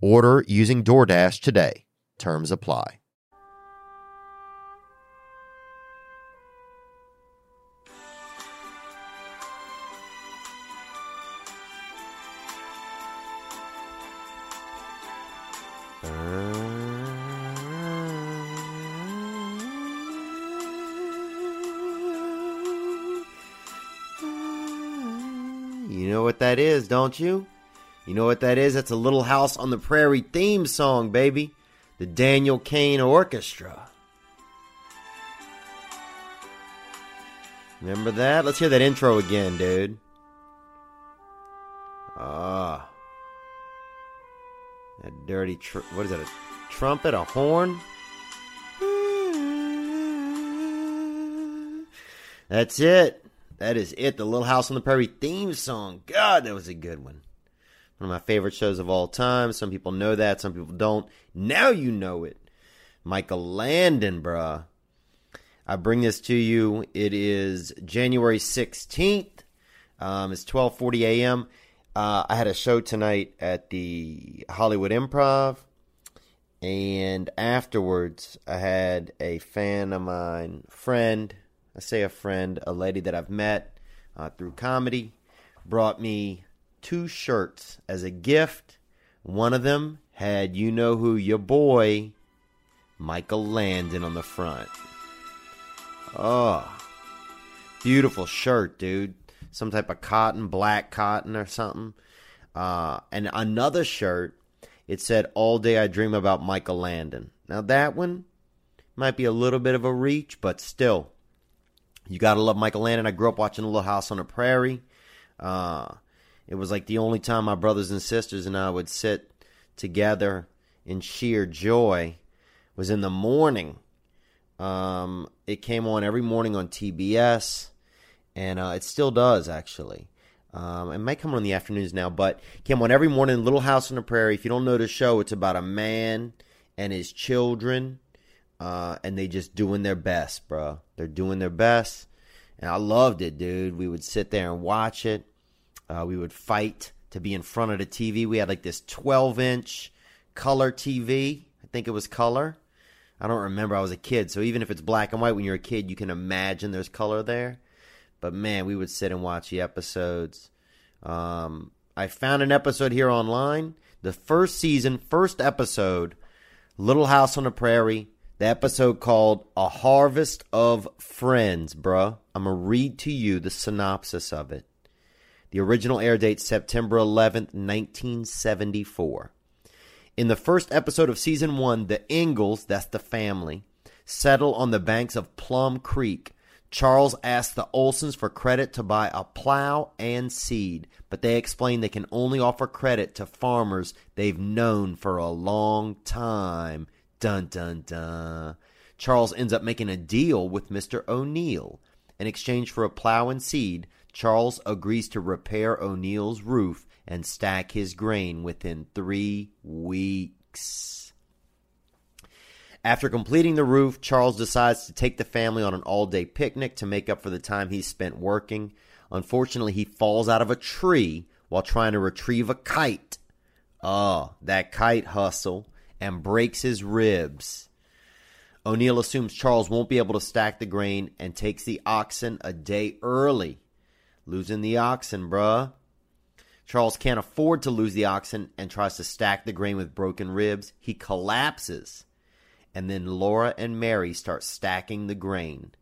Order using DoorDash today. Terms apply. You know what that is, don't you? You know what that is? That's a Little House on the Prairie theme song, baby. The Daniel Kane Orchestra. Remember that? Let's hear that intro again, dude. Ah. That dirty, tr- what is that, a trumpet, a horn? That's it. That is it. The Little House on the Prairie theme song. God, that was a good one. One of my favorite shows of all time. Some people know that, some people don't. Now you know it. Michael Landon, bruh. I bring this to you. It is January 16th. Um, it's 12:40 a.m. Uh, I had a show tonight at the Hollywood Improv, and afterwards, I had a fan of mine, friend. I say a friend, a lady that I've met uh, through comedy, brought me two shirts as a gift. One of them had you know who your boy Michael Landon on the front. Oh, beautiful shirt, dude. Some type of cotton, black cotton or something. Uh, and another shirt, it said, All day I dream about Michael Landon. Now, that one might be a little bit of a reach, but still, you gotta love Michael Landon. I grew up watching the Little House on the Prairie. Uh, it was like the only time my brothers and sisters and I would sit together in sheer joy was in the morning. Um, it came on every morning on TBS, and uh, it still does actually. Um, it might come on in the afternoons now, but came on every morning. Little House on the Prairie. If you don't know the show, it's about a man and his children, uh, and they just doing their best, bro. They're doing their best, and I loved it, dude. We would sit there and watch it. Uh, we would fight to be in front of the TV. We had like this 12 inch color TV. I think it was color. I don't remember. I was a kid. So even if it's black and white when you're a kid, you can imagine there's color there. But man, we would sit and watch the episodes. Um, I found an episode here online. The first season, first episode, Little House on the Prairie. The episode called A Harvest of Friends, bruh. I'm going to read to you the synopsis of it. The original air date September 11th, 1974. In the first episode of season 1, the Ingalls, that's the family, settle on the banks of Plum Creek. Charles asks the Olsons for credit to buy a plow and seed, but they explain they can only offer credit to farmers they've known for a long time. Dun dun dun. Charles ends up making a deal with Mr. O'Neill. In exchange for a plow and seed, Charles agrees to repair O'Neill's roof and stack his grain within three weeks. After completing the roof, Charles decides to take the family on an all day picnic to make up for the time he spent working. Unfortunately, he falls out of a tree while trying to retrieve a kite. Oh, that kite hustle, and breaks his ribs. O'Neill assumes Charles won't be able to stack the grain and takes the oxen a day early. Losing the oxen, bruh. Charles can't afford to lose the oxen and tries to stack the grain with broken ribs. He collapses. And then Laura and Mary start stacking the grain.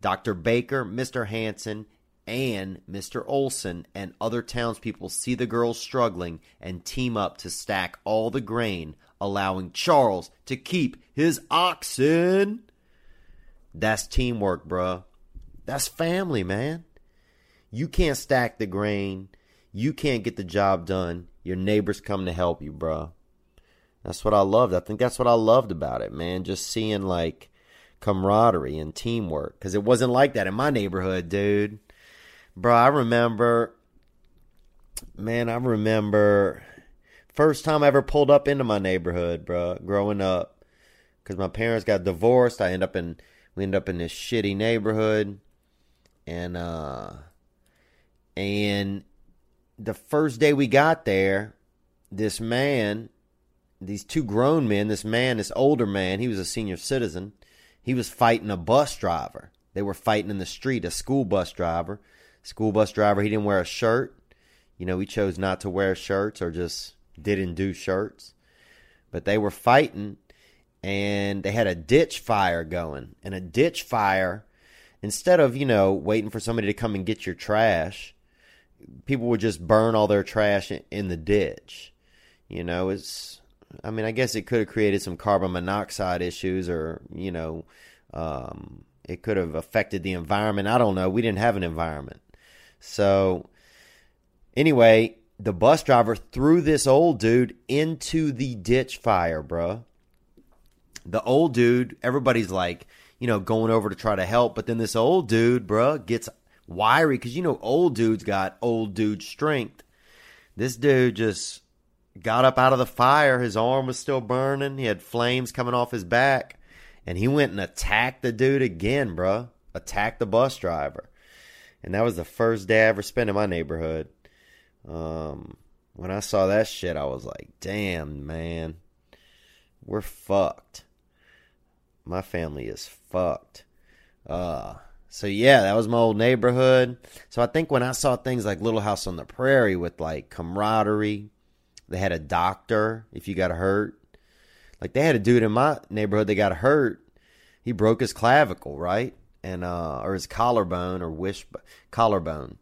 Dr. Baker, Mr. Hanson, and Mr. Olson and other townspeople see the girls struggling and team up to stack all the grain, allowing Charles to keep his oxen. That's teamwork, bruh. That's family, man. You can't stack the grain. You can't get the job done. Your neighbors come to help you, bruh. That's what I loved. I think that's what I loved about it, man. Just seeing like camaraderie and teamwork. Because it wasn't like that in my neighborhood, dude. Bro, I remember, man, I remember first time I ever pulled up into my neighborhood, bro, growing up. Because my parents got divorced. I end up in, we end up in this shitty neighborhood. And, uh, and the first day we got there, this man, these two grown men, this man, this older man, he was a senior citizen, he was fighting a bus driver. They were fighting in the street, a school bus driver school bus driver. He didn't wear a shirt. You know, he chose not to wear shirts or just didn't do shirts. But they were fighting and they had a ditch fire going. And a ditch fire, instead of, you know, waiting for somebody to come and get your trash, people would just burn all their trash in the ditch. You know, it's, I mean, I guess it could have created some carbon monoxide issues or, you know, um, it could have affected the environment. I don't know. We didn't have an environment. So, anyway, the bus driver threw this old dude into the ditch fire, bro. The old dude, everybody's like, you know, going over to try to help, but then this old dude, bro, gets wiry because you know old dudes got old dude strength. This dude just got up out of the fire. His arm was still burning. He had flames coming off his back, and he went and attacked the dude again, bro. Attacked the bus driver and that was the first day I ever spent in my neighborhood. Um, when I saw that shit, I was like, "Damn, man, we're fucked. My family is fucked." Uh, so yeah, that was my old neighborhood. So I think when I saw things like Little House on the Prairie with like camaraderie, they had a doctor if you got hurt. Like they had a dude in my neighborhood that got hurt. He broke his clavicle, right? and uh, or his collarbone or wish collarbone,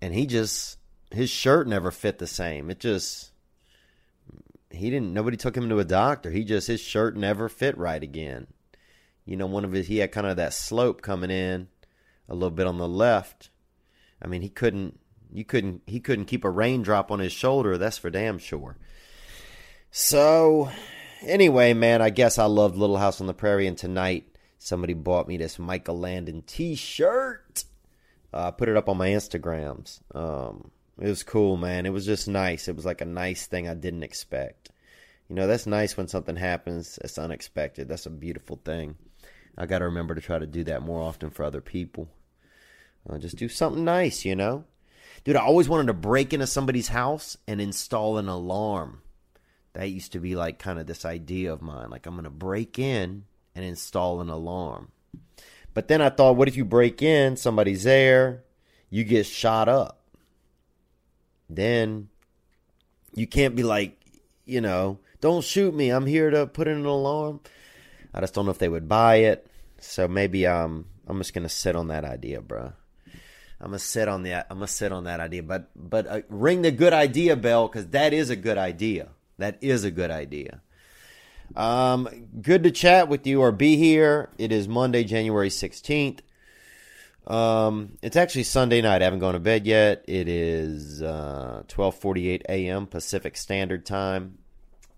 and he just his shirt never fit the same. It just he didn't. Nobody took him to a doctor. He just his shirt never fit right again. You know, one of his he had kind of that slope coming in a little bit on the left. I mean, he couldn't. You couldn't. He couldn't keep a raindrop on his shoulder. That's for damn sure. So, anyway, man, I guess I loved Little House on the Prairie, and tonight Somebody bought me this Michael Landon T-shirt. Uh, I put it up on my Instagrams. Um, it was cool, man. It was just nice. It was like a nice thing I didn't expect. You know, that's nice when something happens that's unexpected. That's a beautiful thing. I got to remember to try to do that more often for other people. Uh, just do something nice, you know? Dude, I always wanted to break into somebody's house and install an alarm. That used to be like kind of this idea of mine. Like, I'm going to break in and install an alarm. But then I thought, what if you break in, somebody's there, you get shot up? Then you can't be like, you know, don't shoot me. I'm here to put in an alarm. I just don't know if they would buy it. So maybe um, I'm just gonna sit on that idea, bro. I'm gonna sit on that. I'm gonna sit on that idea. But but uh, ring the good idea bell because that is a good idea. That is a good idea. Um, good to chat with you or be here. It is Monday, January 16th. Um, it's actually Sunday night. I haven't gone to bed yet. It is uh, 12:48 a.m. Pacific Standard Time,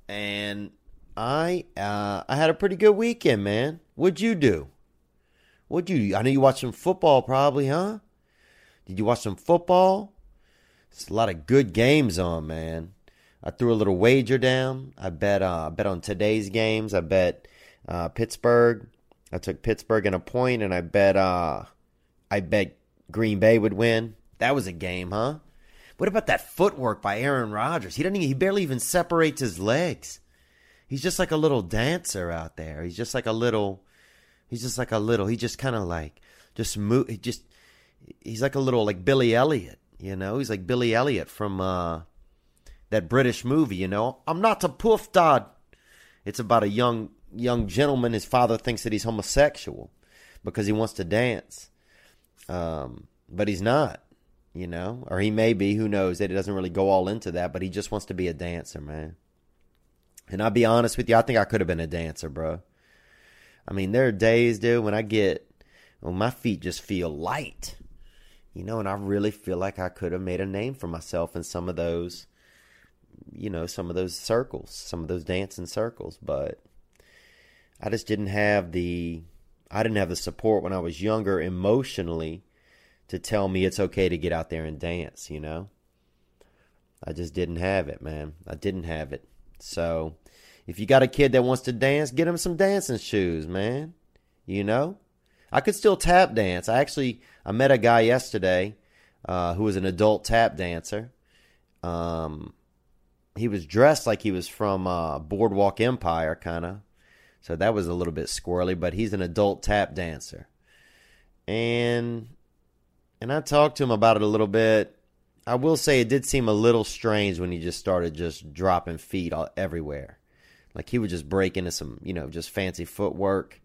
and I uh, I had a pretty good weekend, man. What'd you do? What'd you? I know you watched some football, probably, huh? Did you watch some football? It's a lot of good games on, man. I threw a little wager down. I bet uh, I bet on today's games. I bet uh, Pittsburgh. I took Pittsburgh in a point, and I bet uh, I bet Green Bay would win. That was a game, huh? What about that footwork by Aaron Rodgers? He doesn't. Even, he barely even separates his legs. He's just like a little dancer out there. He's just like a little. He's just like a little. He just kind of like just move. He just. He's like a little like Billy Elliot. You know, he's like Billy Elliot from uh, that British movie. You know, I'm not a poof dad. It's about a young young gentleman. His father thinks that he's homosexual because he wants to dance, um, but he's not. You know, or he may be. Who knows? That he doesn't really go all into that, but he just wants to be a dancer, man. And I'll be honest with you, I think I could have been a dancer, bro. I mean, there are days, dude, when I get, when my feet just feel light, you know, and I really feel like I could have made a name for myself in some of those, you know, some of those circles, some of those dancing circles, but I just didn't have the, I didn't have the support when I was younger emotionally to tell me it's okay to get out there and dance, you know? I just didn't have it, man. I didn't have it. So, if you got a kid that wants to dance, get him some dancing shoes, man. You know? I could still tap dance. I actually I met a guy yesterday uh, who was an adult tap dancer. Um, he was dressed like he was from uh, Boardwalk Empire, kind of. So that was a little bit squirrely, but he's an adult tap dancer. And and I talked to him about it a little bit. I will say it did seem a little strange when he just started just dropping feet all, everywhere. Like he would just break into some, you know, just fancy footwork.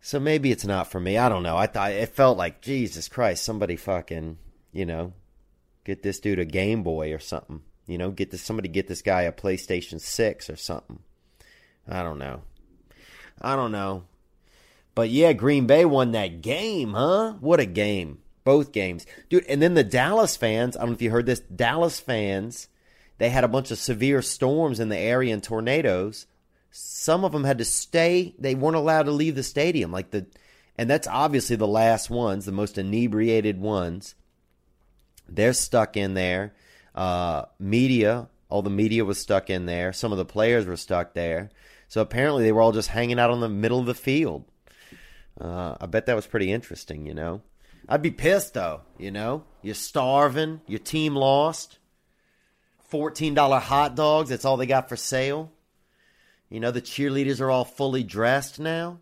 So maybe it's not for me. I don't know. I thought it felt like Jesus Christ, somebody fucking, you know, get this dude a Game Boy or something. You know, get this somebody get this guy a PlayStation 6 or something. I don't know. I don't know. But yeah, Green Bay won that game, huh? What a game both games, dude. And then the Dallas fans, I don't know if you heard this, Dallas fans, they had a bunch of severe storms in the area and tornadoes. Some of them had to stay; they weren't allowed to leave the stadium. Like the, and that's obviously the last ones, the most inebriated ones. They're stuck in there. Uh, media, all the media was stuck in there. Some of the players were stuck there. So apparently they were all just hanging out on the middle of the field. Uh, I bet that was pretty interesting, you know. I'd be pissed though, you know? You're starving, your team lost. $14 hot dogs, that's all they got for sale. You know, the cheerleaders are all fully dressed now.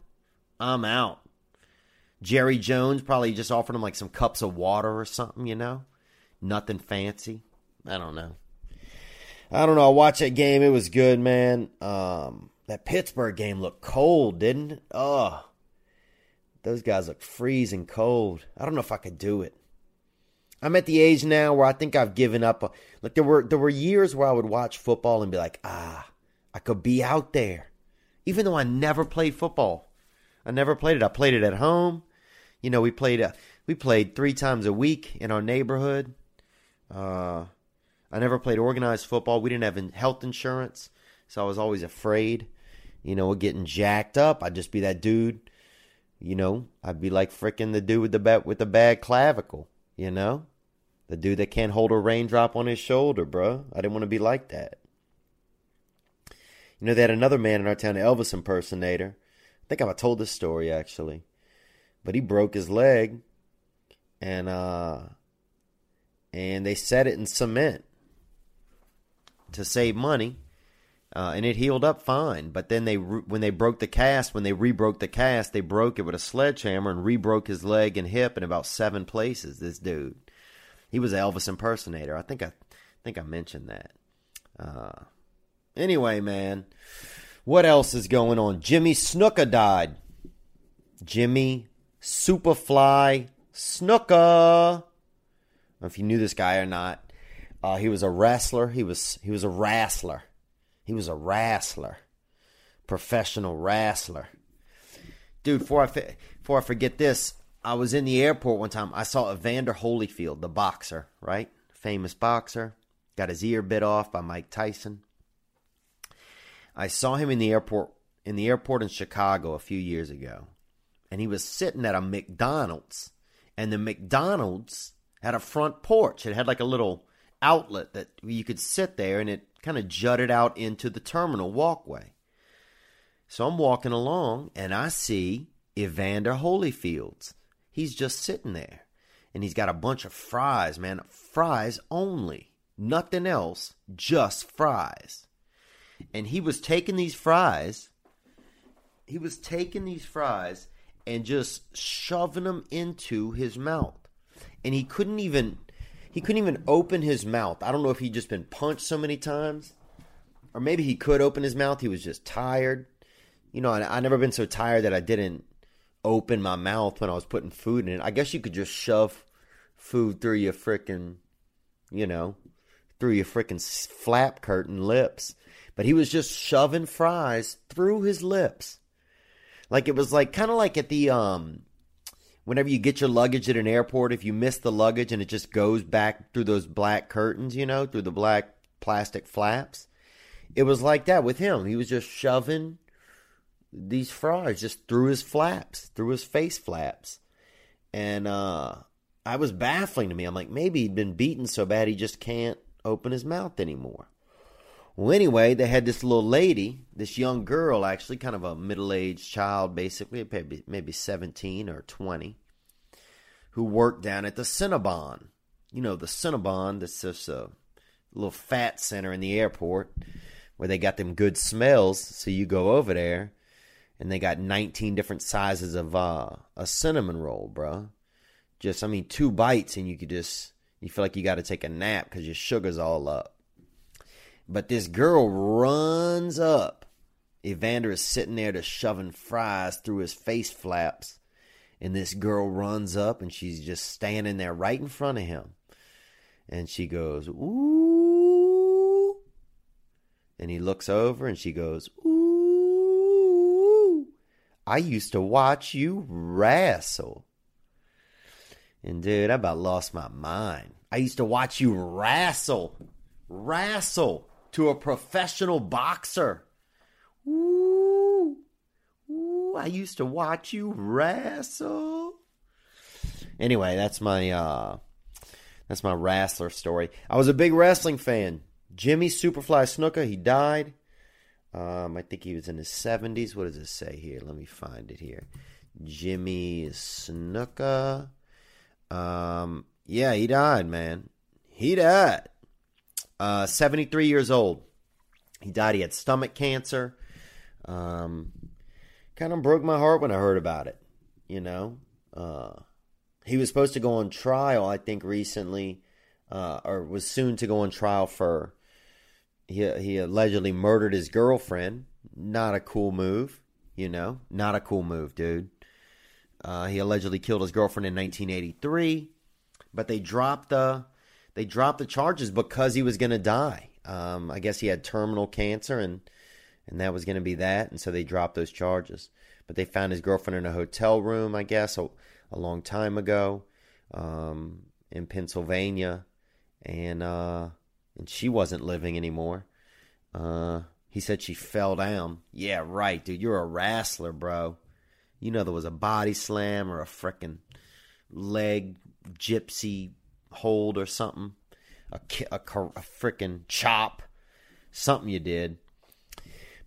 I'm out. Jerry Jones probably just offered them like some cups of water or something, you know? Nothing fancy. I don't know. I don't know. I watched that game. It was good, man. Um, that Pittsburgh game looked cold, didn't it? Oh, those guys look freezing cold. I don't know if I could do it. I'm at the age now where I think I've given up. Like there were there were years where I would watch football and be like, ah, I could be out there, even though I never played football. I never played it. I played it at home. You know, we played uh, we played three times a week in our neighborhood. Uh, I never played organized football. We didn't have health insurance, so I was always afraid. You know, getting jacked up. I'd just be that dude you know, I'd be like fricking the dude with the bat with the bad clavicle, you know? The dude that can't hold a raindrop on his shoulder, bro. I didn't want to be like that. You know, they had another man in our town, Elvis impersonator. I think I've told this story actually. But he broke his leg and uh and they set it in cement to save money uh, and it healed up fine. But then they when they broke the cast, when they rebroke the cast, they broke it with a sledgehammer and rebroke his leg and hip in about seven places. This dude, he was Elvis impersonator. I think I, I think I mentioned that. Uh, anyway, man, what else is going on? Jimmy Snuka died. Jimmy Superfly Snuka. if you knew this guy or not, uh, he was a wrestler. He was he was a wrestler he was a wrestler, professional wrestler. Dude, before I, before I forget this, I was in the airport one time. I saw Evander Holyfield, the boxer, right? Famous boxer. Got his ear bit off by Mike Tyson. I saw him in the airport in the airport in Chicago a few years ago. And he was sitting at a McDonald's. And the McDonald's had a front porch. It had like a little outlet that you could sit there and it kind of jutted out into the terminal walkway. So I'm walking along and I see Evander Holyfields. He's just sitting there. And he's got a bunch of fries, man. Fries only. Nothing else. Just fries. And he was taking these fries. He was taking these fries and just shoving them into his mouth. And he couldn't even he couldn't even open his mouth. I don't know if he'd just been punched so many times, or maybe he could open his mouth. He was just tired. You know, I, I never been so tired that I didn't open my mouth when I was putting food in it. I guess you could just shove food through your freaking, you know, through your freaking flap curtain lips. But he was just shoving fries through his lips. Like it was like kind of like at the um whenever you get your luggage at an airport, if you miss the luggage and it just goes back through those black curtains, you know, through the black plastic flaps. It was like that with him. He was just shoving these fries just through his flaps, through his face flaps. And uh I was baffling to me. I'm like, maybe he'd been beaten so bad he just can't open his mouth anymore. Well, anyway, they had this little lady, this young girl, actually, kind of a middle aged child, basically, maybe, maybe 17 or 20, who worked down at the Cinnabon. You know, the Cinnabon, that's just a little fat center in the airport where they got them good smells. So you go over there and they got 19 different sizes of uh, a cinnamon roll, bro. Just, I mean, two bites and you could just, you feel like you got to take a nap because your sugar's all up. But this girl runs up. Evander is sitting there just shoving fries through his face flaps. And this girl runs up and she's just standing there right in front of him. And she goes, Ooh. And he looks over and she goes, Ooh. I used to watch you wrestle. And dude, I about lost my mind. I used to watch you wrestle. Wrestle to a professional boxer. Ooh. I used to watch you wrestle. Anyway, that's my uh that's my wrestler story. I was a big wrestling fan. Jimmy Superfly Snuka, he died. Um, I think he was in his 70s. What does it say here? Let me find it here. Jimmy Snuka. Um, yeah, he died, man. He died. Uh, 73 years old. He died. He had stomach cancer. Um, kind of broke my heart when I heard about it. You know, uh, he was supposed to go on trial, I think, recently, uh, or was soon to go on trial for. He he allegedly murdered his girlfriend. Not a cool move, you know. Not a cool move, dude. Uh, he allegedly killed his girlfriend in 1983, but they dropped the they dropped the charges because he was going to die. Um, I guess he had terminal cancer and and that was going to be that, and so they dropped those charges. But they found his girlfriend in a hotel room, I guess, a, a long time ago, um, in Pennsylvania, and uh, and she wasn't living anymore. Uh, he said she fell down. Yeah, right, dude. You're a wrestler, bro. You know there was a body slam or a frickin' leg gypsy hold or something, a, a, a freaking chop, something you did.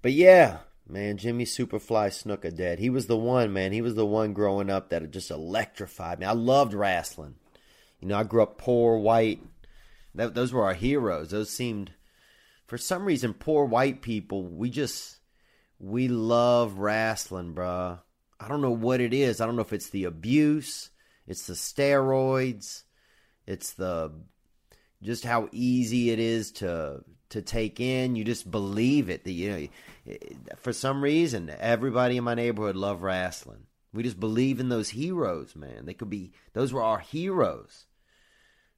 But yeah, man, Jimmy Superfly Snuka dead. He was the one, man. He was the one growing up that just electrified me. I loved wrestling. You know, I grew up poor, white. That, those were our heroes. Those seemed, for some reason, poor white people. We just, we love wrestling, bruh. I don't know what it is. I don't know if it's the abuse, it's the steroids, it's the just how easy it is to to take in. You just believe it. That you know, for some reason, everybody in my neighborhood loved wrestling. We just believe in those heroes, man. They could be those were our heroes.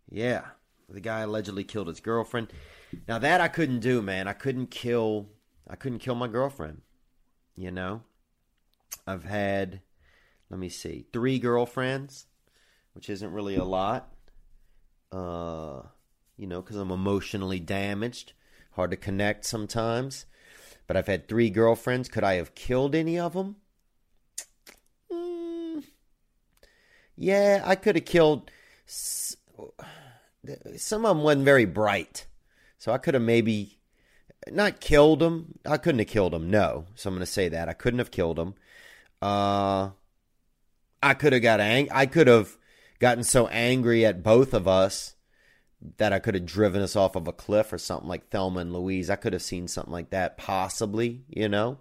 Yeah, the guy allegedly killed his girlfriend. Now that I couldn't do, man. I couldn't kill. I couldn't kill my girlfriend. You know, I've had. Let me see, three girlfriends, which isn't really a lot uh, you know, because I'm emotionally damaged, hard to connect sometimes. But I've had three girlfriends. Could I have killed any of them? Mm, yeah, I could have killed. Some of them wasn't very bright, so I could have maybe not killed them. I couldn't have killed them. No, so I'm going to say that I couldn't have killed them. Uh, I could have got ang- I could have gotten so angry at both of us that I could have driven us off of a cliff or something like Thelma and Louise. I could have seen something like that, possibly, you know,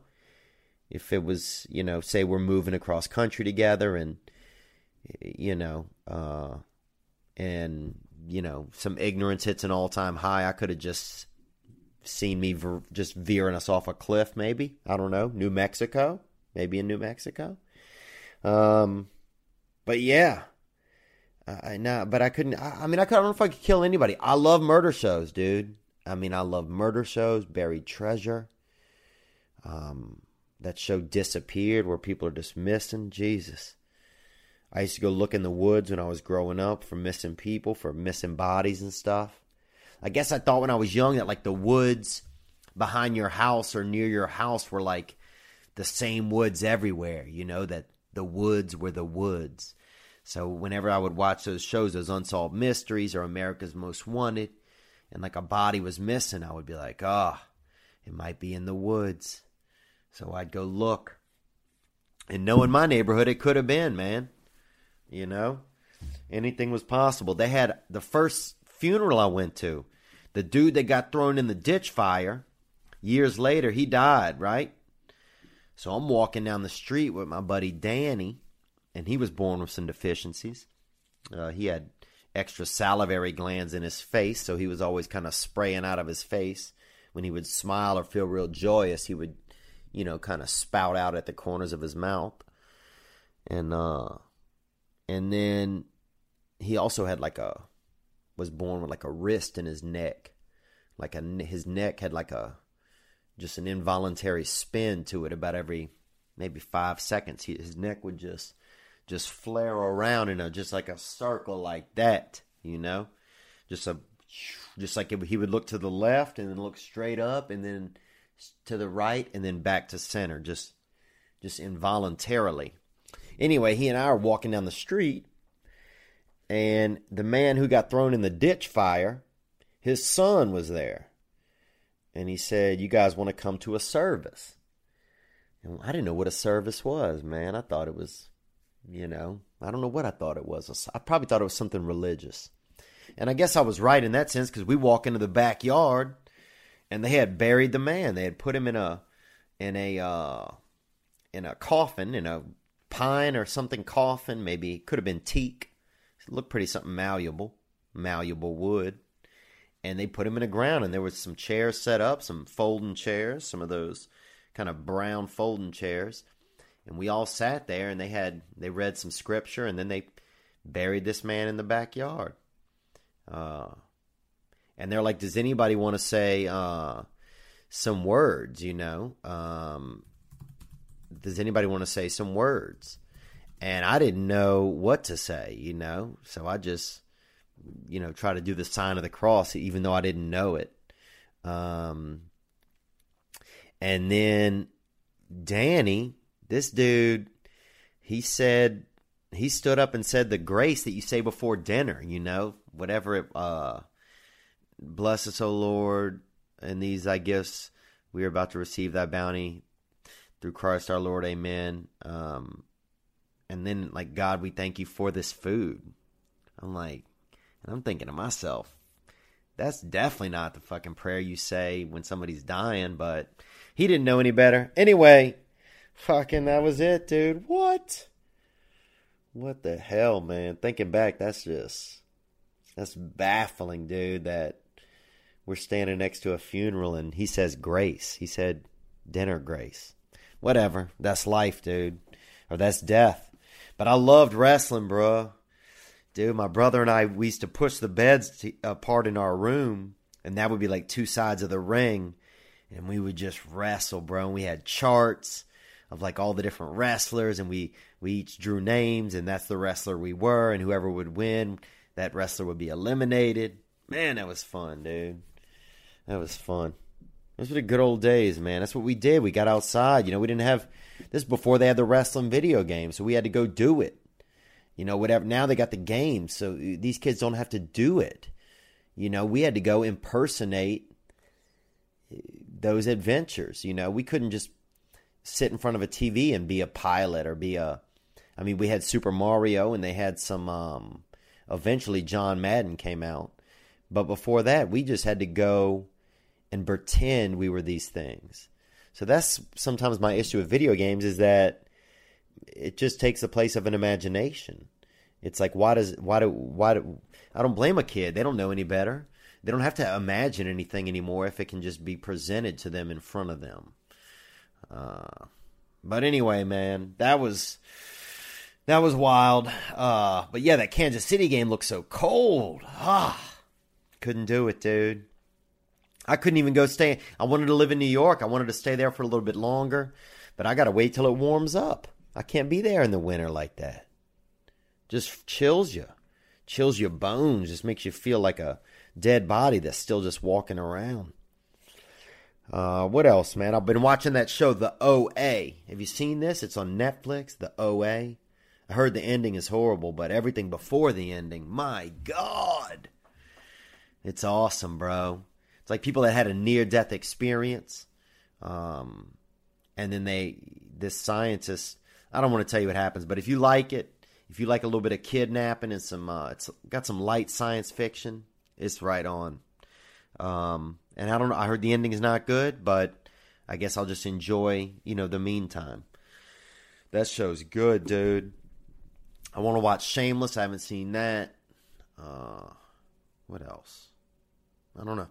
if it was, you know, say we're moving across country together and, you know, uh, and you know, some ignorance hits an all time high. I could have just seen me ver- just veering us off a cliff, maybe. I don't know. New Mexico, maybe in New Mexico. Um, but yeah, I know, but I couldn't. I, I mean, I, couldn't, I don't know if I could kill anybody. I love murder shows, dude. I mean, I love murder shows, buried treasure. Um, that show disappeared where people are missing. Jesus. I used to go look in the woods when I was growing up for missing people, for missing bodies and stuff. I guess I thought when I was young that like the woods behind your house or near your house were like the same woods everywhere, you know, that the woods were the woods. So whenever I would watch those shows, those unsolved mysteries or America's Most Wanted, and like a body was missing, I would be like, ah, oh, it might be in the woods. So I'd go look. And knowing my neighborhood, it could have been, man. You know? Anything was possible. They had the first funeral I went to, the dude that got thrown in the ditch fire, years later, he died, right? So I'm walking down the street with my buddy Danny, and he was born with some deficiencies. Uh, he had extra salivary glands in his face, so he was always kind of spraying out of his face. When he would smile or feel real joyous, he would, you know, kind of spout out at the corners of his mouth. And uh and then he also had like a was born with like a wrist in his neck. Like a his neck had like a just an involuntary spin to it about every maybe 5 seconds. He, his neck would just just flare around in a just like a circle like that, you know, just a just like he would look to the left and then look straight up and then to the right and then back to center, just just involuntarily. Anyway, he and I are walking down the street, and the man who got thrown in the ditch fire, his son was there, and he said, "You guys want to come to a service?" And I didn't know what a service was, man. I thought it was you know, I don't know what I thought it was. I probably thought it was something religious. And I guess I was right in that sense because we walk into the backyard and they had buried the man. They had put him in a in a uh, in a coffin, in a pine or something coffin. Maybe it could have been teak. It looked pretty something malleable, malleable wood. And they put him in the ground, and there was some chairs set up, some folding chairs, some of those kind of brown folding chairs and we all sat there and they had they read some scripture and then they buried this man in the backyard. Uh, and they're like does anybody want to say uh, some words you know? Um, does anybody want to say some words? And i didn't know what to say you know? So i just you know try to do the sign of the cross even though i didn't know it. Um, and then danny this dude, he said, he stood up and said the grace that you say before dinner, you know, whatever it, uh, bless us, O Lord, and these I gifts we are about to receive thy bounty through Christ our Lord, amen. Um, and then like God, we thank you for this food. I'm like, and I'm thinking to myself, that's definitely not the fucking prayer you say when somebody's dying, but he didn't know any better. Anyway, Fucking, that was it, dude. What? What the hell, man? Thinking back, that's just. That's baffling, dude, that we're standing next to a funeral and he says grace. He said dinner grace. Whatever. That's life, dude. Or that's death. But I loved wrestling, bro. Dude, my brother and I, we used to push the beds apart in our room, and that would be like two sides of the ring, and we would just wrestle, bro. And we had charts of like all the different wrestlers, and we we each drew names, and that's the wrestler we were, and whoever would win, that wrestler would be eliminated. Man, that was fun, dude. That was fun. Those were the good old days, man. That's what we did. We got outside. You know, we didn't have this before they had the wrestling video game, so we had to go do it. You know, whatever. Now they got the game, so these kids don't have to do it. You know, we had to go impersonate eh, those adventures. You know, we couldn't just sit in front of a TV and be a pilot or be a. I mean, we had Super Mario and they had some. Um, eventually, John Madden came out, but before that, we just had to go and pretend we were these things. So that's sometimes my issue with video games is that it just takes the place of an imagination. It's like why does why do why do I don't blame a kid. They don't know any better. They don't have to imagine anything anymore if it can just be presented to them in front of them. Uh, but anyway, man, that was that was wild. Uh, but yeah, that Kansas City game looked so cold. Ah, couldn't do it, dude. I couldn't even go stay. I wanted to live in New York. I wanted to stay there for a little bit longer, but I got to wait till it warms up. I can't be there in the winter like that. Just chills you, chills your bones. Just makes you feel like a dead body that's still just walking around. Uh, what else, man? I've been watching that show, The OA. Have you seen this? It's on Netflix, The OA. I heard the ending is horrible, but everything before the ending, my God. It's awesome, bro. It's like people that had a near death experience. Um, and then they, this scientist, I don't want to tell you what happens, but if you like it, if you like a little bit of kidnapping and some, uh, it's got some light science fiction, it's right on. Um, and I don't know, I heard the ending is not good, but I guess I'll just enjoy, you know, the meantime. That show's good, dude. I want to watch Shameless. I haven't seen that. Uh, what else? I don't know.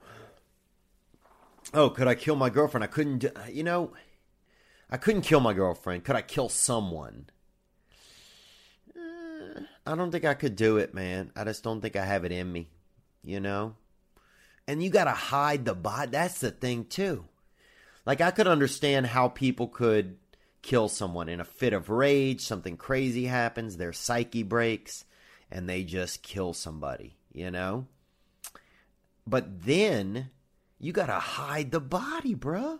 Oh, could I kill my girlfriend? I couldn't. Do, you know, I couldn't kill my girlfriend. Could I kill someone? Uh, I don't think I could do it, man. I just don't think I have it in me. You know, and you got to hide the body. That's the thing too. Like I could understand how people could kill someone in a fit of rage, something crazy happens, their psyche breaks, and they just kill somebody, you know? But then you got to hide the body, bruh.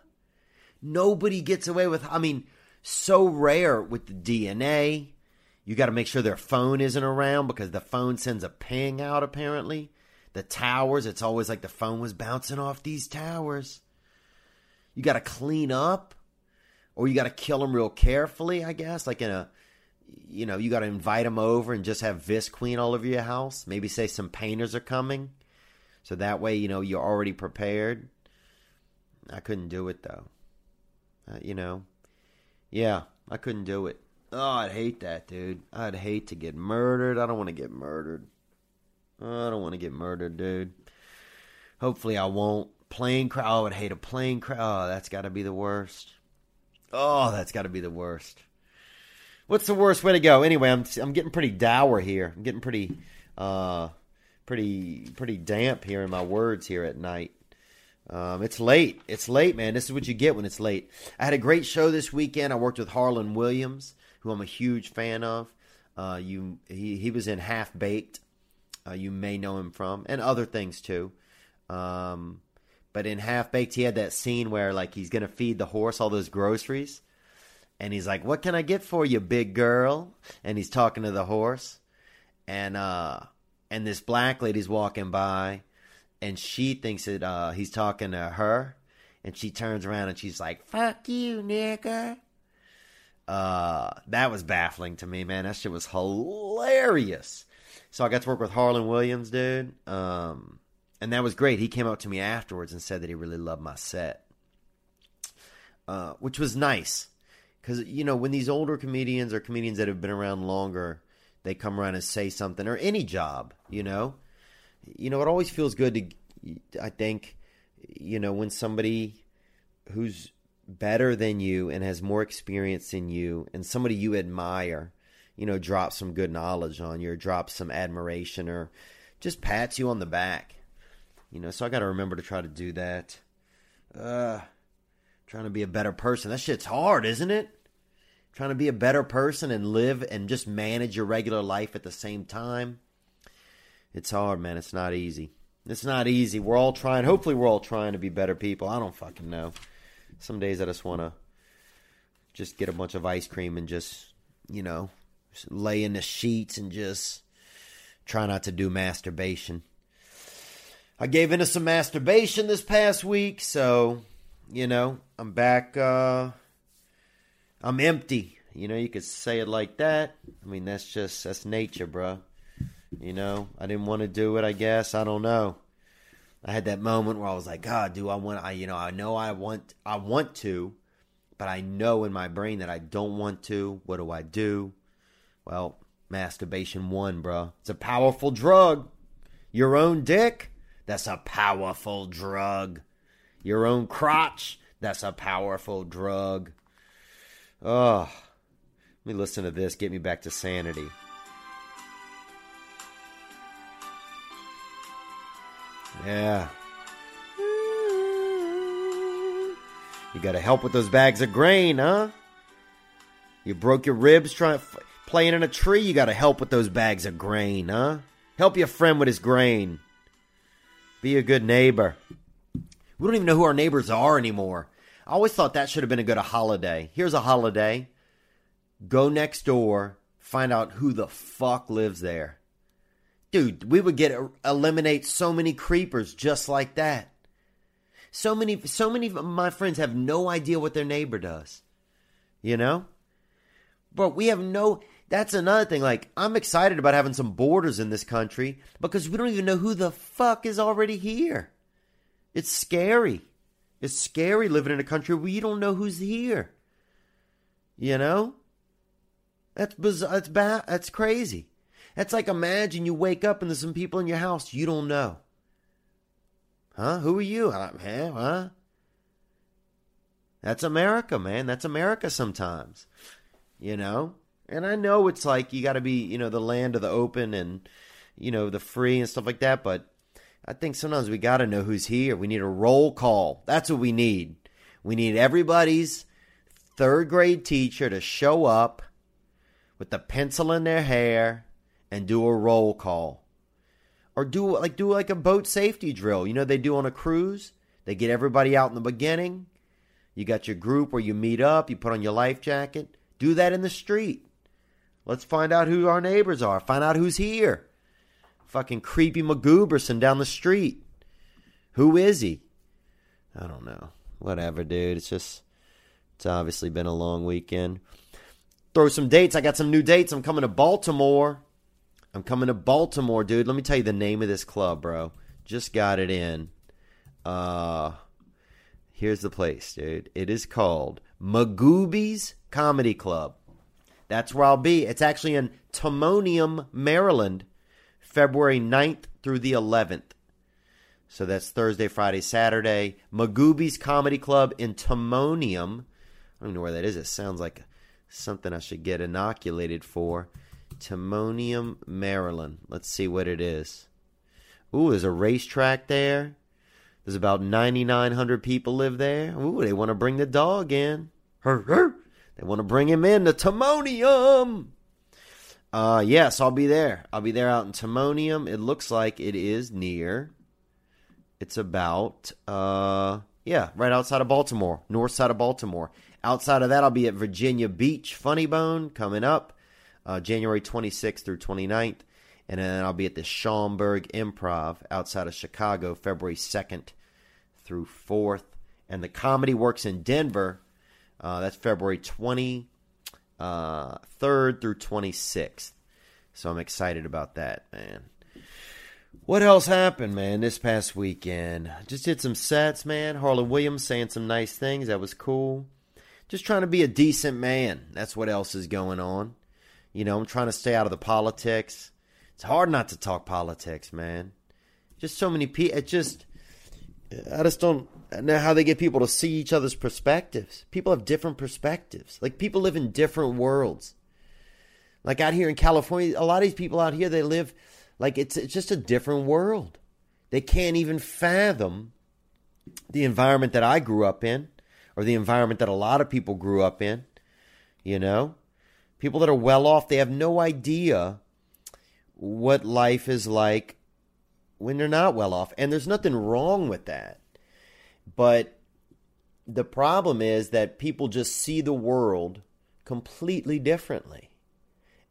Nobody gets away with, I mean, so rare with the DNA. You got to make sure their phone isn't around because the phone sends a ping out, apparently. The towers, it's always like the phone was bouncing off these towers. You got to clean up or you got to kill them real carefully, I guess, like in a you know, you got to invite them over and just have Visqueen all over your house. Maybe say some painters are coming. So that way, you know, you're already prepared. I couldn't do it though. Uh, you know. Yeah, I couldn't do it. Oh, I'd hate that, dude. I'd hate to get murdered. I don't want to get murdered. I don't want to get murdered, dude. Hopefully I won't. Plane crash. Oh, I would hate a plane crash. Oh, that's got to be the worst. Oh, that's got to be the worst. What's the worst way to go? Anyway, I'm I'm getting pretty dour here. I'm getting pretty uh pretty pretty damp here in my words here at night. Um, it's late. It's late, man. This is what you get when it's late. I had a great show this weekend. I worked with Harlan Williams, who I'm a huge fan of. Uh, you he he was in Half Baked. Uh, you may know him from, and other things too. Um, but in Half Baked, he had that scene where like he's gonna feed the horse all those groceries, and he's like, "What can I get for you, big girl?" And he's talking to the horse, and uh, and this black lady's walking by, and she thinks that uh, he's talking to her, and she turns around and she's like, "Fuck you, nigga." Uh, that was baffling to me, man. That shit was hilarious. So I got to work with Harlan Williams, dude. Um, and that was great. He came up to me afterwards and said that he really loved my set, uh, which was nice because you know when these older comedians or comedians that have been around longer, they come around and say something or any job, you know, you know it always feels good to, I think, you know when somebody who's better than you and has more experience than you and somebody you admire, you know, drops some good knowledge on you or drops some admiration or just pats you on the back you know, so I got to remember to try to do that. Uh, trying to be a better person. That shit's hard, isn't it? Trying to be a better person and live and just manage your regular life at the same time. It's hard, man. It's not easy. It's not easy. We're all trying. Hopefully, we're all trying to be better people. I don't fucking know. Some days I just want to just get a bunch of ice cream and just, you know, lay in the sheets and just try not to do masturbation. I gave into some masturbation this past week, so you know I'm back. Uh, I'm empty. You know, you could say it like that. I mean, that's just that's nature, bro. You know, I didn't want to do it. I guess I don't know. I had that moment where I was like, God, do I want? I you know, I know I want. I want to, but I know in my brain that I don't want to. What do I do? Well, Masturbation one, bro. It's a powerful drug. Your own dick, that's a powerful drug. Your own crotch, that's a powerful drug. Oh, let me listen to this. Get me back to sanity. Yeah. You got to help with those bags of grain, huh? You broke your ribs trying playing in a tree. You got to help with those bags of grain, huh? Help your friend with his grain. Be a good neighbor. We don't even know who our neighbors are anymore. I always thought that should have been a good holiday. Here's a holiday. Go next door, find out who the fuck lives there. Dude, we would get eliminate so many creepers just like that. So many so many of my friends have no idea what their neighbor does. You know? But we have no that's another thing. Like, I'm excited about having some borders in this country because we don't even know who the fuck is already here. It's scary. It's scary living in a country where you don't know who's here. You know? That's bizarre. That's. That's crazy. That's like imagine you wake up and there's some people in your house you don't know. Huh? Who are you? I, Huh? huh? That's America, man. That's America sometimes. You know? And I know it's like you got to be, you know, the land of the open and, you know, the free and stuff like that. But I think sometimes we got to know who's here. We need a roll call. That's what we need. We need everybody's third grade teacher to show up with the pencil in their hair and do a roll call. Or do like do like a boat safety drill. You know they do on a cruise? They get everybody out in the beginning. You got your group where you meet up, you put on your life jacket. Do that in the street. Let's find out who our neighbors are. Find out who's here. Fucking creepy McGooberson down the street. Who is he? I don't know. Whatever, dude. It's just, it's obviously been a long weekend. Throw some dates. I got some new dates. I'm coming to Baltimore. I'm coming to Baltimore, dude. Let me tell you the name of this club, bro. Just got it in. Uh, here's the place, dude. It is called Magooby's Comedy Club. That's where I'll be. It's actually in Timonium, Maryland, February 9th through the 11th. So that's Thursday, Friday, Saturday. Magooby's Comedy Club in Timonium. I don't know where that is. It sounds like something I should get inoculated for. Timonium, Maryland. Let's see what it is. Ooh, there's a racetrack there. There's about 9,900 people live there. Ooh, they want to bring the dog in. Her, her. They want to bring him in to Timonium. Uh, yes, I'll be there. I'll be there out in Timonium. It looks like it is near. It's about, uh, yeah, right outside of Baltimore, north side of Baltimore. Outside of that, I'll be at Virginia Beach Funny Bone coming up uh, January 26th through 29th. And then I'll be at the Schaumburg Improv outside of Chicago February 2nd through 4th. And the Comedy Works in Denver uh, that's February 23rd uh, through 26th. So I'm excited about that, man. What else happened, man, this past weekend? Just did some sets, man. Harland Williams saying some nice things. That was cool. Just trying to be a decent man. That's what else is going on. You know, I'm trying to stay out of the politics. It's hard not to talk politics, man. Just so many people. It just, I just don't know how they get people to see each other's perspectives. People have different perspectives. Like people live in different worlds. Like out here in California, a lot of these people out here they live like it's it's just a different world. They can't even fathom the environment that I grew up in or the environment that a lot of people grew up in. You know? People that are well off, they have no idea what life is like when they're not well off. And there's nothing wrong with that. But the problem is that people just see the world completely differently.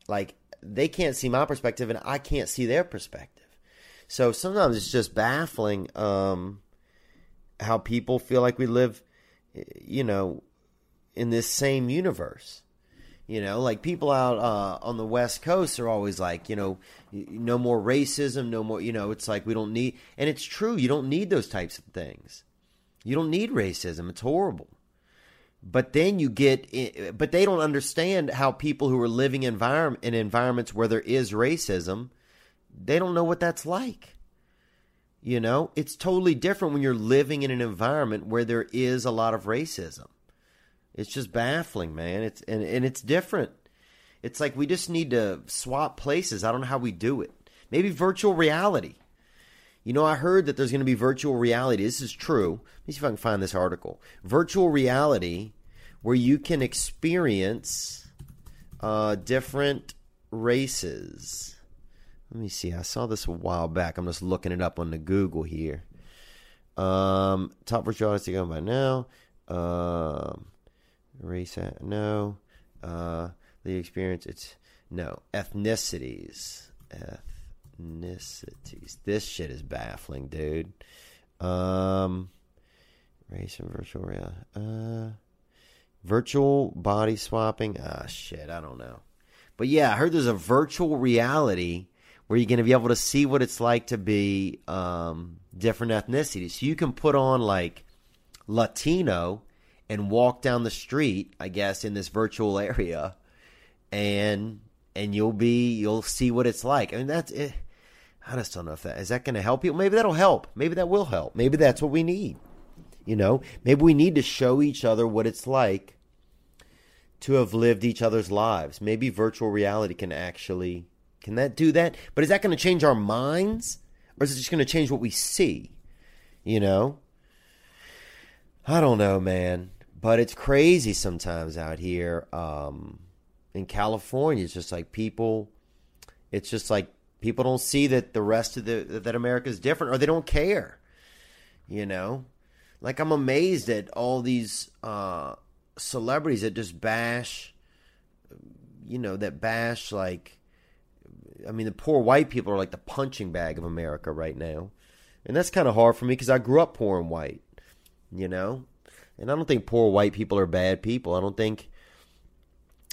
Like they can't see my perspective and I can't see their perspective. So sometimes it's just baffling um, how people feel like we live, you know, in this same universe. You know, like people out uh, on the West Coast are always like, you know, no more racism, no more, you know, it's like we don't need, and it's true, you don't need those types of things. You don't need racism. It's horrible. but then you get but they don't understand how people who are living environment in environments where there is racism they don't know what that's like you know it's totally different when you're living in an environment where there is a lot of racism it's just baffling man it's and, and it's different it's like we just need to swap places i don't know how we do it maybe virtual reality you know, I heard that there's going to be virtual reality. This is true. Let me see if I can find this article. Virtual reality, where you can experience uh, different races. Let me see. I saw this a while back. I'm just looking it up on the Google here. Um, top virtual reality going by now. Um, race, no. Uh, the experience, it's no ethnicities. Ethnicities. This shit is baffling, dude. Um, race and virtual reality. Uh, virtual body swapping. Ah, shit. I don't know. But yeah, I heard there's a virtual reality where you're going to be able to see what it's like to be um, different ethnicities. So you can put on like Latino and walk down the street, I guess, in this virtual area, and and you'll be you'll see what it's like. I mean, that's it. I just don't know if that is that going to help people. Maybe that'll help. Maybe that will help. Maybe that's what we need. You know, maybe we need to show each other what it's like to have lived each other's lives. Maybe virtual reality can actually can that do that? But is that going to change our minds or is it just going to change what we see? You know? I don't know, man. But it's crazy sometimes out here um, in California. It's just like people it's just like people don't see that the rest of the that America is different or they don't care. You know, like I'm amazed at all these uh, celebrities that just bash. You know that bash like. I mean, the poor white people are like the punching bag of America right now, and that's kind of hard for me because I grew up poor and white. You know, and I don't think poor white people are bad people. I don't think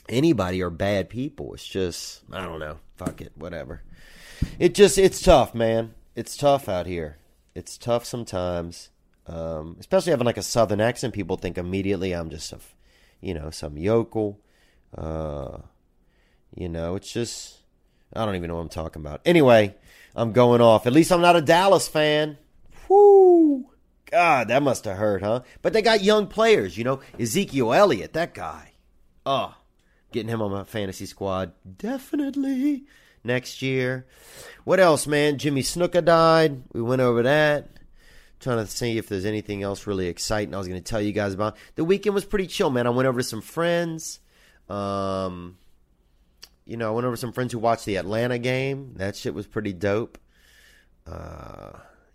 anybody are bad people. It's just I don't know. Fuck it, whatever it just it's tough, man. It's tough out here. It's tough sometimes, um, especially having like a southern accent. People think immediately I'm just a, you know, some yokel. Uh, you know, it's just I don't even know what I'm talking about. Anyway, I'm going off. At least I'm not a Dallas fan. Whoo! God, that must have hurt, huh? But they got young players, you know. Ezekiel Elliott, that guy. Oh, getting him on my fantasy squad. Definitely next year. What else, man? Jimmy Snuka died. We went over that. Trying to see if there's anything else really exciting I was going to tell you guys about. The weekend was pretty chill, man. I went over to some friends. Um, you know, I went over to some friends who watched the Atlanta game. That shit was pretty dope. Uh,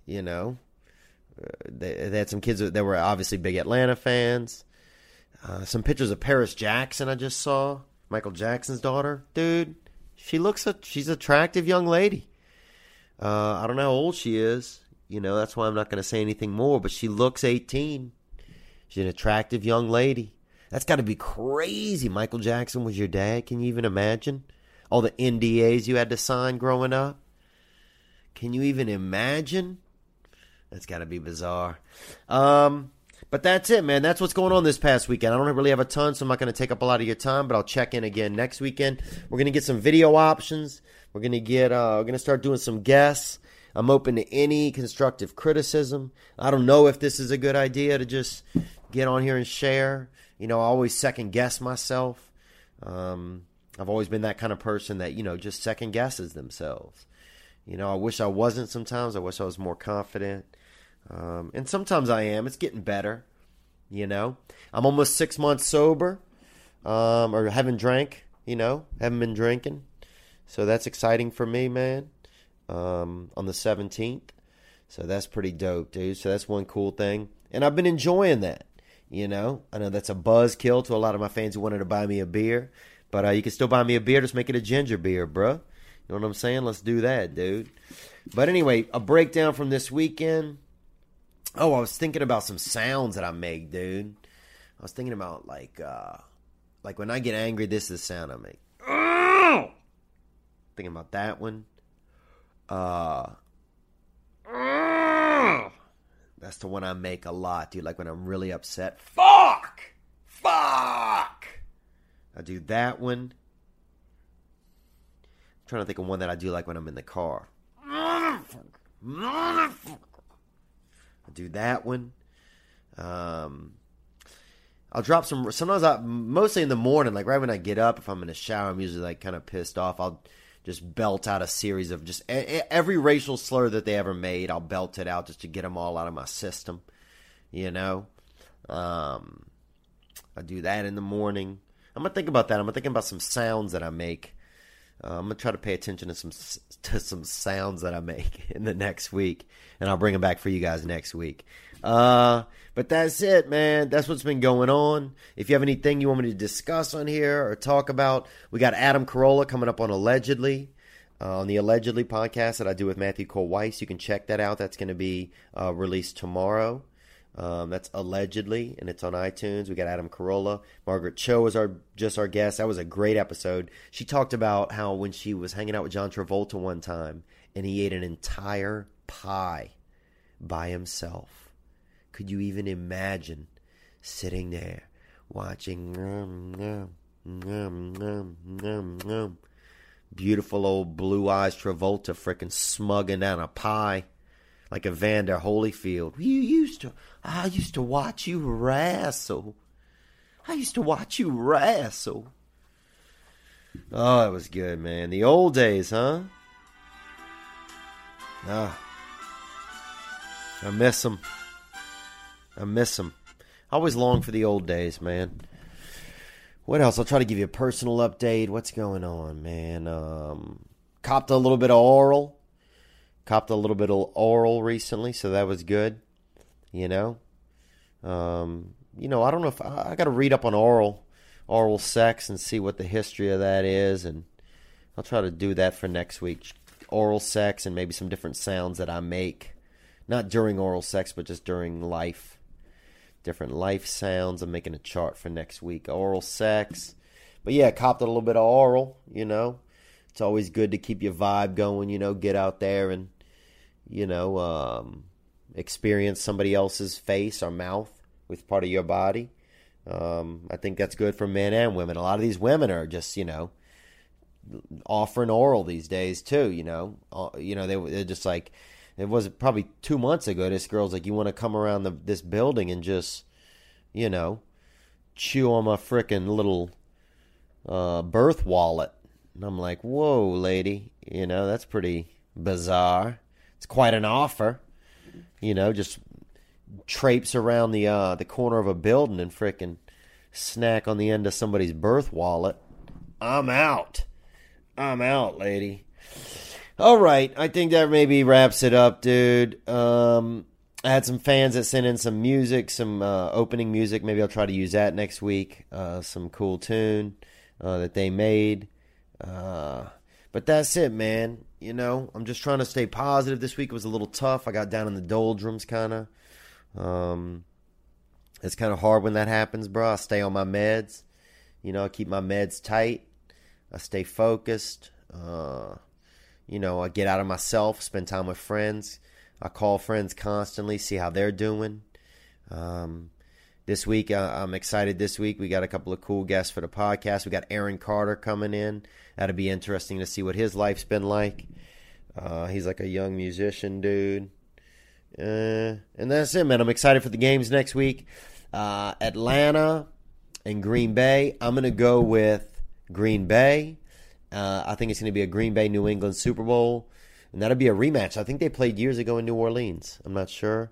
you know, they, they, had some kids that were obviously big Atlanta fans. Uh, some pictures of Paris Jackson I just saw. Michael Jackson's daughter. Dude, she looks a she's attractive young lady. Uh, I don't know how old she is. You know, that's why I'm not going to say anything more. But she looks 18. She's an attractive young lady. That's got to be crazy. Michael Jackson was your dad. Can you even imagine all the NDAs you had to sign growing up? Can you even imagine? That's got to be bizarre. Um, but that's it, man. That's what's going on this past weekend. I don't really have a ton, so I'm not going to take up a lot of your time, but I'll check in again next weekend. We're going to get some video options. We're going to get, uh, we're going to start doing some guests. I'm open to any constructive criticism. I don't know if this is a good idea to just get on here and share. You know, I always second guess myself. Um, I've always been that kind of person that, you know, just second guesses themselves. You know, I wish I wasn't sometimes. I wish I was more confident. Um, and sometimes I am. It's getting better. You know, I'm almost six months sober, um, or haven't drank. You know, haven't been drinking, so that's exciting for me, man. Um, on the 17th, so that's pretty dope, dude. So that's one cool thing, and I've been enjoying that. You know, I know that's a buzz kill to a lot of my fans who wanted to buy me a beer, but uh, you can still buy me a beer. Just make it a ginger beer, bruh. You know what I'm saying? Let's do that, dude. But anyway, a breakdown from this weekend. Oh, I was thinking about some sounds that I make, dude. I was thinking about like uh like when I get angry, this is the sound I make. Oh! Thinking about that one. Uh That's the one I make a lot, dude. Like when I'm really upset. Fuck! Fuck! I do that one. I'm trying to think of one that I do like when I'm in the car. I do that one. Um, I'll drop some. Sometimes I, mostly in the morning, like right when I get up, if I'm in the shower, I'm usually like kind of pissed off. I'll just belt out a series of just every racial slur that they ever made. I'll belt it out just to get them all out of my system. You know, um, I do that in the morning. I'm gonna think about that. I'm gonna think about some sounds that I make. Uh, I'm gonna try to pay attention to some to some sounds that I make in the next week, and I'll bring them back for you guys next week. Uh, but that's it, man. That's what's been going on. If you have anything you want me to discuss on here or talk about, we got Adam Carolla coming up on Allegedly. Uh, on the Allegedly podcast that I do with Matthew Cole Weiss. You can check that out. That's going to be uh, released tomorrow. Um, that's allegedly, and it's on iTunes. We got Adam Carolla. Margaret Cho was our just our guest. That was a great episode. She talked about how when she was hanging out with John Travolta one time, and he ate an entire pie by himself. Could you even imagine sitting there watching beautiful old blue eyes Travolta freaking smugging down a pie? Like Evander Holyfield. You used to, I used to watch you wrestle. I used to watch you wrestle. Oh, it was good, man. The old days, huh? Ah, I miss them. I miss them. I always long for the old days, man. What else? I'll try to give you a personal update. What's going on, man? Um, copped a little bit of oral. Copped a little bit of oral recently, so that was good. You know, um, you know, I don't know if I, I got to read up on oral oral sex and see what the history of that is, and I'll try to do that for next week. Oral sex and maybe some different sounds that I make, not during oral sex, but just during life. Different life sounds. I'm making a chart for next week. Oral sex, but yeah, copped a little bit of oral. You know, it's always good to keep your vibe going. You know, get out there and you know, um, experience somebody else's face or mouth with part of your body. Um, I think that's good for men and women. A lot of these women are just, you know, offering oral these days too. You know, uh, you know they they're just like it was probably two months ago. This girl's like, you want to come around the, this building and just, you know, chew on my freaking little uh, birth wallet. And I'm like, whoa, lady, you know that's pretty bizarre. It's quite an offer. You know, just traipse around the uh, the corner of a building and fricking snack on the end of somebody's birth wallet. I'm out. I'm out, lady. All right, I think that maybe wraps it up, dude. Um, I had some fans that sent in some music, some uh, opening music. Maybe I'll try to use that next week. Uh, some cool tune uh, that they made. Uh, but that's it, man. You know, I'm just trying to stay positive. This week it was a little tough. I got down in the doldrums, kind of. Um, it's kind of hard when that happens, bro. I stay on my meds. You know, I keep my meds tight. I stay focused. Uh, you know, I get out of myself, spend time with friends. I call friends constantly, see how they're doing. Um, this week, uh, I'm excited. This week, we got a couple of cool guests for the podcast. We got Aaron Carter coming in. That'll be interesting to see what his life's been like. Uh, he's like a young musician dude. Uh, and that's it, man. I'm excited for the games next week. Uh, Atlanta and Green Bay. I'm going to go with Green Bay. Uh, I think it's going to be a Green Bay New England Super Bowl. And that'll be a rematch. I think they played years ago in New Orleans. I'm not sure.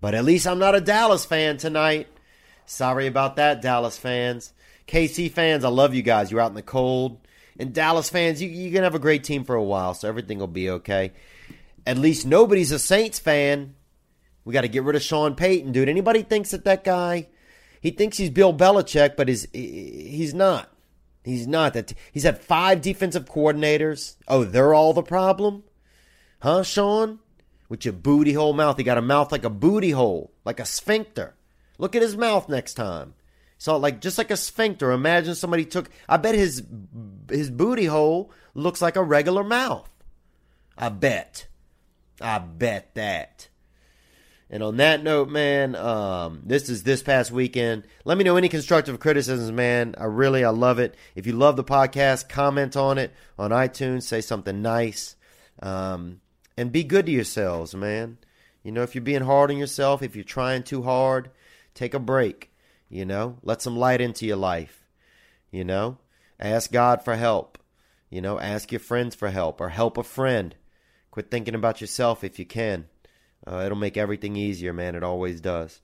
But at least I'm not a Dallas fan tonight. Sorry about that, Dallas fans. KC fans, I love you guys. You're out in the cold. And Dallas fans, you, you're going to have a great team for a while, so everything will be okay. At least nobody's a Saints fan. We got to get rid of Sean Payton, dude. Anybody thinks that that guy, he thinks he's Bill Belichick, but he's, he's not. He's not. That He's had five defensive coordinators. Oh, they're all the problem? Huh, Sean? With your booty hole mouth. He got a mouth like a booty hole, like a sphincter. Look at his mouth next time. So like just like a sphincter. Imagine somebody took. I bet his his booty hole looks like a regular mouth. I bet. I bet that. And on that note, man, um, this is this past weekend. Let me know any constructive criticisms, man. I really, I love it. If you love the podcast, comment on it on iTunes. Say something nice, um, and be good to yourselves, man. You know, if you're being hard on yourself, if you're trying too hard, take a break. You know, let some light into your life. You know, ask God for help. You know, ask your friends for help or help a friend. Quit thinking about yourself if you can. Uh, it'll make everything easier, man. It always does.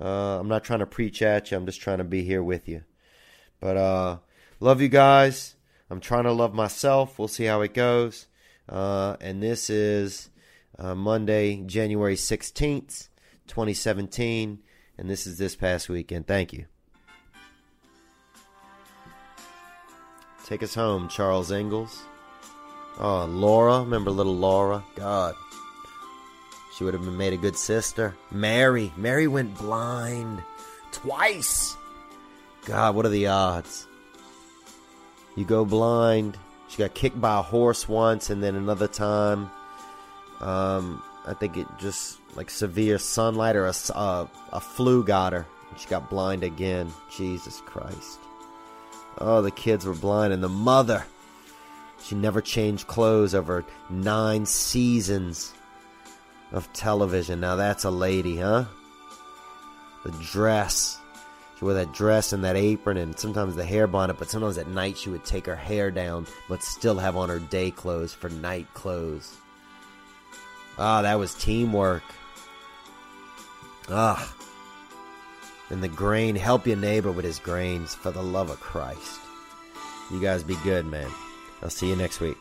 Uh, I'm not trying to preach at you. I'm just trying to be here with you. But uh, love you guys. I'm trying to love myself. We'll see how it goes. Uh, and this is uh, Monday, January 16th, 2017. And this is this past weekend. Thank you. Take us home, Charles Ingalls. Oh, Laura. Remember little Laura? God. She would have been made a good sister. Mary. Mary went blind. Twice. God, what are the odds? You go blind. She got kicked by a horse once, and then another time. Um, I think it just like severe sunlight or a, a flu got her. She got blind again. Jesus Christ. Oh, the kids were blind, and the mother. She never changed clothes over nine seasons of television. Now that's a lady, huh? The dress. She wore that dress and that apron and sometimes the hair bonnet, but sometimes at night she would take her hair down but still have on her day clothes for night clothes. Ah, that was teamwork. Ah. And the grain, help your neighbor with his grains for the love of Christ. You guys be good, man. I'll see you next week.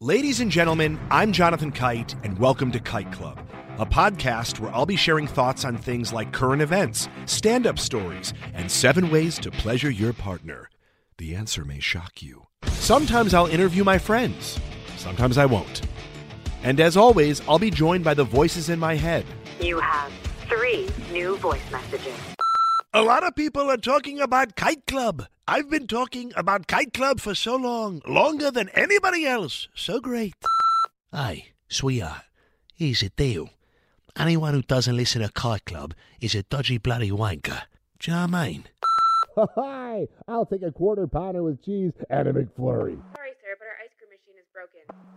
Ladies and gentlemen, I'm Jonathan Kite, and welcome to Kite Club, a podcast where I'll be sharing thoughts on things like current events, stand up stories, and seven ways to pleasure your partner. The answer may shock you. Sometimes I'll interview my friends, sometimes I won't. And as always, I'll be joined by the voices in my head. You have three new voice messages. A lot of people are talking about Kite Club. I've been talking about Kite Club for so long, longer than anybody else. So great. Hey, sweetheart, here's the deal. Anyone who doesn't listen to Kite Club is a dodgy bloody wanker. Do you know what I mean? Hi, I'll take a quarter pounder with cheese and a McFlurry. Sorry, sir, but our ice cream machine is broken. Oh,